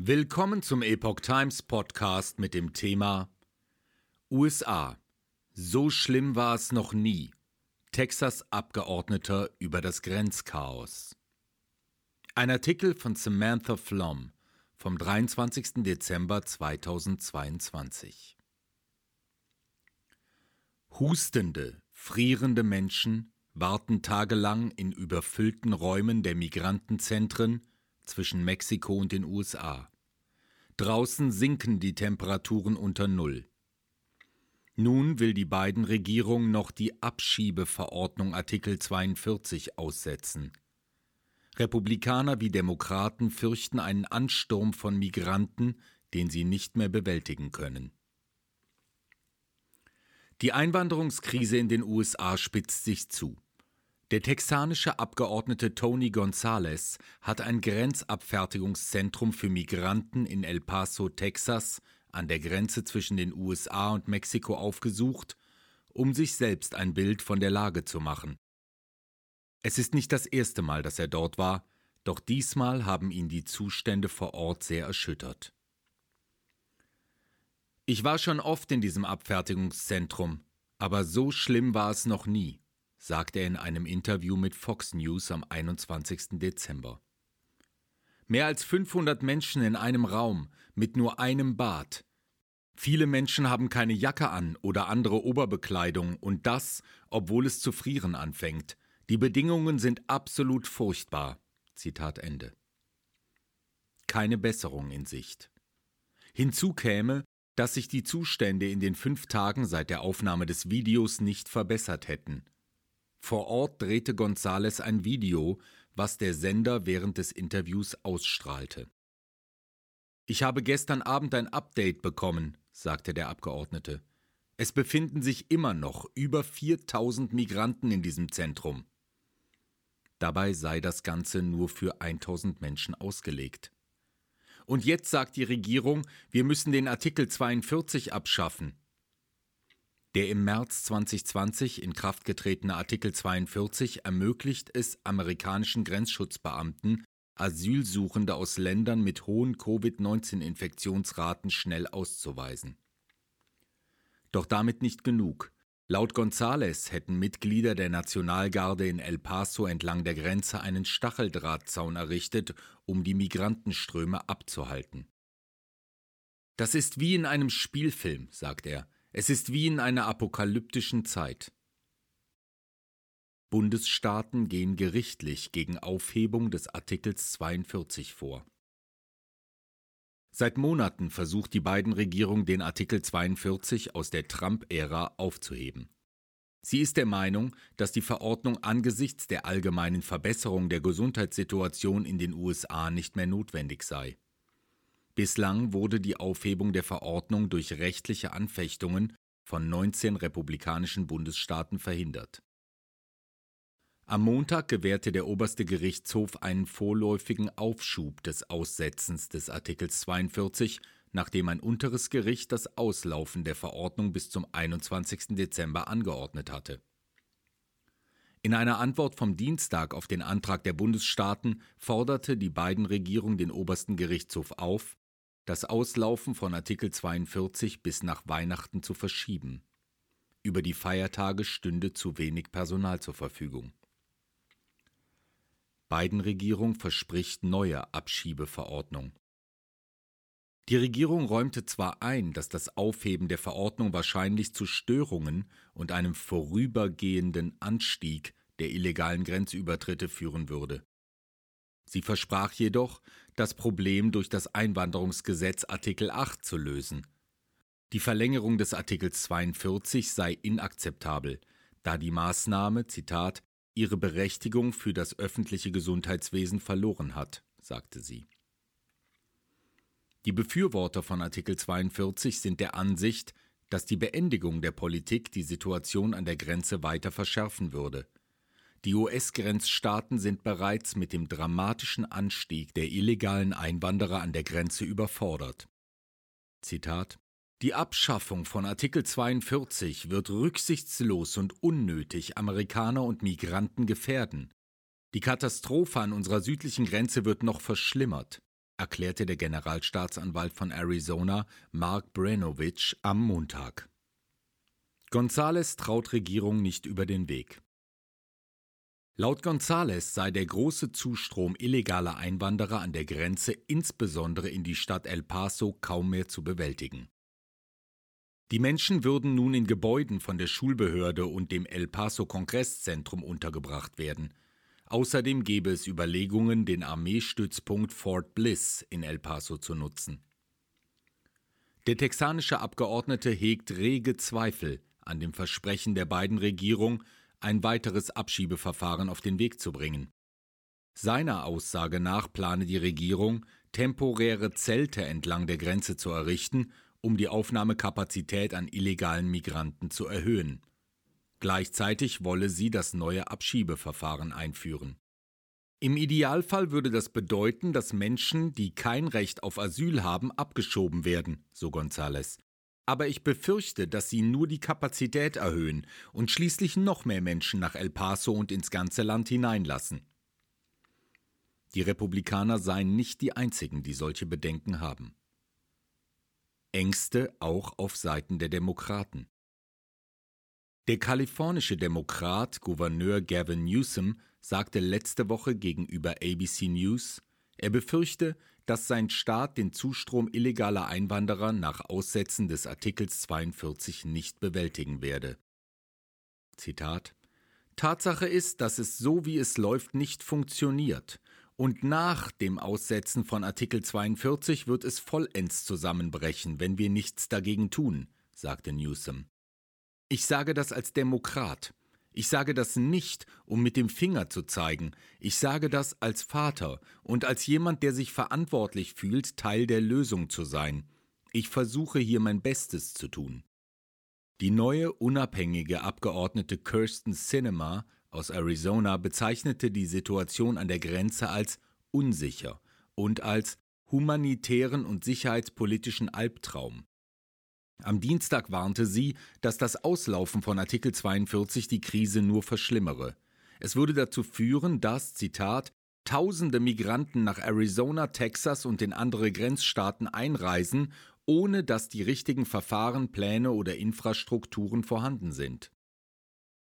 Willkommen zum Epoch Times Podcast mit dem Thema USA. So schlimm war es noch nie. Texas Abgeordneter über das Grenzchaos. Ein Artikel von Samantha Flom vom 23. Dezember 2022. Hustende, frierende Menschen warten tagelang in überfüllten Räumen der Migrantenzentren zwischen Mexiko und den USA. Draußen sinken die Temperaturen unter Null. Nun will die beiden Regierung noch die Abschiebeverordnung Artikel 42 aussetzen. Republikaner wie Demokraten fürchten einen Ansturm von Migranten, den sie nicht mehr bewältigen können. Die Einwanderungskrise in den USA spitzt sich zu. Der texanische Abgeordnete Tony Gonzalez hat ein Grenzabfertigungszentrum für Migranten in El Paso, Texas, an der Grenze zwischen den USA und Mexiko aufgesucht, um sich selbst ein Bild von der Lage zu machen. Es ist nicht das erste Mal, dass er dort war, doch diesmal haben ihn die Zustände vor Ort sehr erschüttert. Ich war schon oft in diesem Abfertigungszentrum, aber so schlimm war es noch nie sagte er in einem Interview mit Fox News am 21. Dezember. Mehr als 500 Menschen in einem Raum mit nur einem Bad. Viele Menschen haben keine Jacke an oder andere Oberbekleidung und das, obwohl es zu frieren anfängt. Die Bedingungen sind absolut furchtbar. Zitat Ende. Keine Besserung in Sicht. Hinzu käme, dass sich die Zustände in den fünf Tagen seit der Aufnahme des Videos nicht verbessert hätten. Vor Ort drehte Gonzales ein Video, was der Sender während des Interviews ausstrahlte. Ich habe gestern Abend ein Update bekommen, sagte der Abgeordnete. Es befinden sich immer noch über 4000 Migranten in diesem Zentrum. Dabei sei das Ganze nur für 1000 Menschen ausgelegt. Und jetzt sagt die Regierung, wir müssen den Artikel 42 abschaffen. Der im März 2020 in Kraft getretene Artikel 42 ermöglicht es amerikanischen Grenzschutzbeamten, Asylsuchende aus Ländern mit hohen Covid-19-Infektionsraten schnell auszuweisen. Doch damit nicht genug. Laut González hätten Mitglieder der Nationalgarde in El Paso entlang der Grenze einen Stacheldrahtzaun errichtet, um die Migrantenströme abzuhalten. Das ist wie in einem Spielfilm, sagt er. Es ist wie in einer apokalyptischen Zeit. Bundesstaaten gehen gerichtlich gegen Aufhebung des Artikels 42 vor. Seit Monaten versucht die beiden Regierung, den Artikel 42 aus der Trump-Ära aufzuheben. Sie ist der Meinung, dass die Verordnung angesichts der allgemeinen Verbesserung der Gesundheitssituation in den USA nicht mehr notwendig sei. Bislang wurde die Aufhebung der Verordnung durch rechtliche Anfechtungen von 19 republikanischen Bundesstaaten verhindert. Am Montag gewährte der oberste Gerichtshof einen vorläufigen Aufschub des Aussetzens des Artikels 42, nachdem ein unteres Gericht das Auslaufen der Verordnung bis zum 21. Dezember angeordnet hatte. In einer Antwort vom Dienstag auf den Antrag der Bundesstaaten forderte die beiden Regierung den obersten Gerichtshof auf, das Auslaufen von Artikel 42 bis nach Weihnachten zu verschieben. Über die Feiertage stünde zu wenig Personal zur Verfügung. Biden-Regierung verspricht neue Abschiebeverordnung. Die Regierung räumte zwar ein, dass das Aufheben der Verordnung wahrscheinlich zu Störungen und einem vorübergehenden Anstieg der illegalen Grenzübertritte führen würde. Sie versprach jedoch, das Problem durch das Einwanderungsgesetz Artikel 8 zu lösen. Die Verlängerung des Artikels 42 sei inakzeptabel, da die Maßnahme, Zitat, ihre Berechtigung für das öffentliche Gesundheitswesen verloren hat, sagte sie. Die Befürworter von Artikel 42 sind der Ansicht, dass die Beendigung der Politik die Situation an der Grenze weiter verschärfen würde. Die US-Grenzstaaten sind bereits mit dem dramatischen Anstieg der illegalen Einwanderer an der Grenze überfordert. Zitat Die Abschaffung von Artikel 42 wird rücksichtslos und unnötig Amerikaner und Migranten gefährden. Die Katastrophe an unserer südlichen Grenze wird noch verschlimmert. erklärte der Generalstaatsanwalt von Arizona, Mark Brenovich, am Montag. Gonzales traut Regierung nicht über den Weg. Laut Gonzales sei der große Zustrom illegaler Einwanderer an der Grenze insbesondere in die Stadt El Paso kaum mehr zu bewältigen. Die Menschen würden nun in Gebäuden von der Schulbehörde und dem El Paso Kongresszentrum untergebracht werden. Außerdem gäbe es Überlegungen, den Armeestützpunkt Fort Bliss in El Paso zu nutzen. Der texanische Abgeordnete hegt rege Zweifel an dem Versprechen der beiden Regierungen, ein weiteres Abschiebeverfahren auf den Weg zu bringen. Seiner Aussage nach plane die Regierung, temporäre Zelte entlang der Grenze zu errichten um die Aufnahmekapazität an illegalen Migranten zu erhöhen. Gleichzeitig wolle sie das neue Abschiebeverfahren einführen. Im Idealfall würde das bedeuten, dass Menschen, die kein Recht auf Asyl haben, abgeschoben werden, so González. Aber ich befürchte, dass sie nur die Kapazität erhöhen und schließlich noch mehr Menschen nach El Paso und ins ganze Land hineinlassen. Die Republikaner seien nicht die einzigen, die solche Bedenken haben. Ängste auch auf Seiten der Demokraten. Der kalifornische Demokrat Gouverneur Gavin Newsom sagte letzte Woche gegenüber ABC News, er befürchte, dass sein Staat den Zustrom illegaler Einwanderer nach Aussetzen des Artikels 42 nicht bewältigen werde. Zitat Tatsache ist, dass es so wie es läuft nicht funktioniert und nach dem Aussetzen von Artikel 42 wird es vollends zusammenbrechen, wenn wir nichts dagegen tun, sagte Newsom. Ich sage das als Demokrat. Ich sage das nicht, um mit dem Finger zu zeigen. Ich sage das als Vater und als jemand, der sich verantwortlich fühlt, Teil der Lösung zu sein. Ich versuche hier mein Bestes zu tun. Die neue unabhängige Abgeordnete Kirsten Sinema aus Arizona bezeichnete die Situation an der Grenze als unsicher und als humanitären und sicherheitspolitischen Albtraum. Am Dienstag warnte sie, dass das Auslaufen von Artikel 42 die Krise nur verschlimmere. Es würde dazu führen, dass, Zitat, Tausende Migranten nach Arizona, Texas und in andere Grenzstaaten einreisen, ohne dass die richtigen Verfahren, Pläne oder Infrastrukturen vorhanden sind.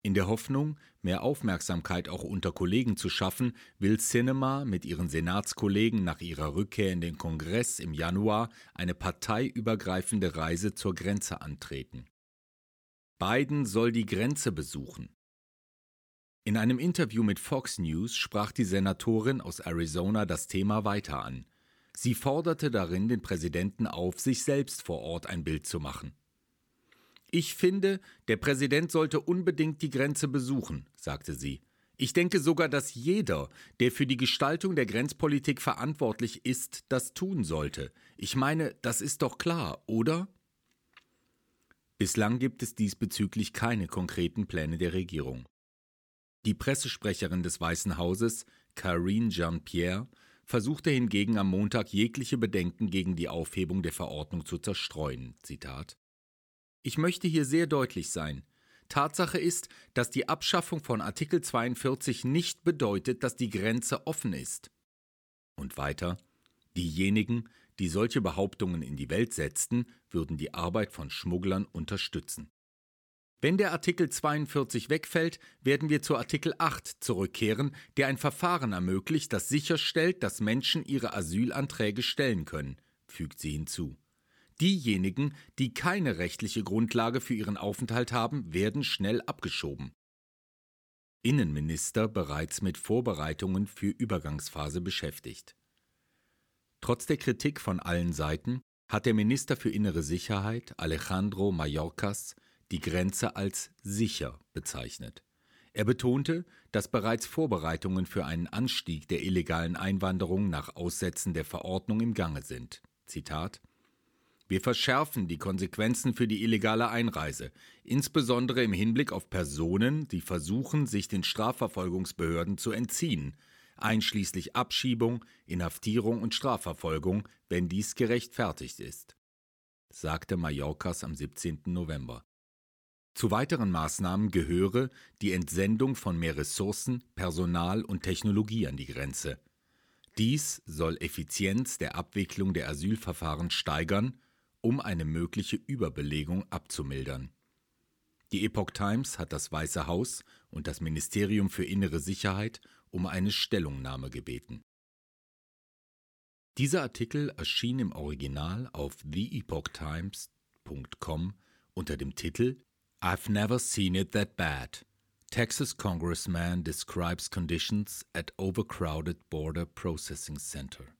In der Hoffnung, mehr Aufmerksamkeit auch unter Kollegen zu schaffen, will Cinema mit ihren Senatskollegen nach ihrer Rückkehr in den Kongress im Januar eine parteiübergreifende Reise zur Grenze antreten. Biden soll die Grenze besuchen. In einem Interview mit Fox News sprach die Senatorin aus Arizona das Thema weiter an. Sie forderte darin den Präsidenten auf, sich selbst vor Ort ein Bild zu machen. Ich finde, der Präsident sollte unbedingt die Grenze besuchen, sagte sie. Ich denke sogar, dass jeder, der für die Gestaltung der Grenzpolitik verantwortlich ist, das tun sollte. Ich meine, das ist doch klar, oder? Bislang gibt es diesbezüglich keine konkreten Pläne der Regierung. Die Pressesprecherin des Weißen Hauses, Karine Jean-Pierre, versuchte hingegen am Montag jegliche Bedenken gegen die Aufhebung der Verordnung zu zerstreuen. Zitat ich möchte hier sehr deutlich sein. Tatsache ist, dass die Abschaffung von Artikel 42 nicht bedeutet, dass die Grenze offen ist. Und weiter, diejenigen, die solche Behauptungen in die Welt setzten, würden die Arbeit von Schmugglern unterstützen. Wenn der Artikel 42 wegfällt, werden wir zu Artikel 8 zurückkehren, der ein Verfahren ermöglicht, das sicherstellt, dass Menschen ihre Asylanträge stellen können, fügt sie hinzu. Diejenigen, die keine rechtliche Grundlage für ihren Aufenthalt haben, werden schnell abgeschoben. Innenminister bereits mit Vorbereitungen für Übergangsphase beschäftigt. Trotz der Kritik von allen Seiten hat der Minister für innere Sicherheit Alejandro Mayorkas die Grenze als sicher bezeichnet. Er betonte, dass bereits Vorbereitungen für einen Anstieg der illegalen Einwanderung nach Aussetzen der Verordnung im Gange sind. Zitat wir verschärfen die Konsequenzen für die illegale Einreise, insbesondere im Hinblick auf Personen, die versuchen, sich den Strafverfolgungsbehörden zu entziehen, einschließlich Abschiebung, Inhaftierung und Strafverfolgung, wenn dies gerechtfertigt ist, sagte Mallorcas am 17. November. Zu weiteren Maßnahmen gehöre die Entsendung von mehr Ressourcen, Personal und Technologie an die Grenze. Dies soll Effizienz der Abwicklung der Asylverfahren steigern, um eine mögliche Überbelegung abzumildern. Die Epoch Times hat das Weiße Haus und das Ministerium für innere Sicherheit um eine Stellungnahme gebeten. Dieser Artikel erschien im Original auf theepochtimes.com unter dem Titel I've never seen it that bad. Texas congressman describes conditions at overcrowded border processing center.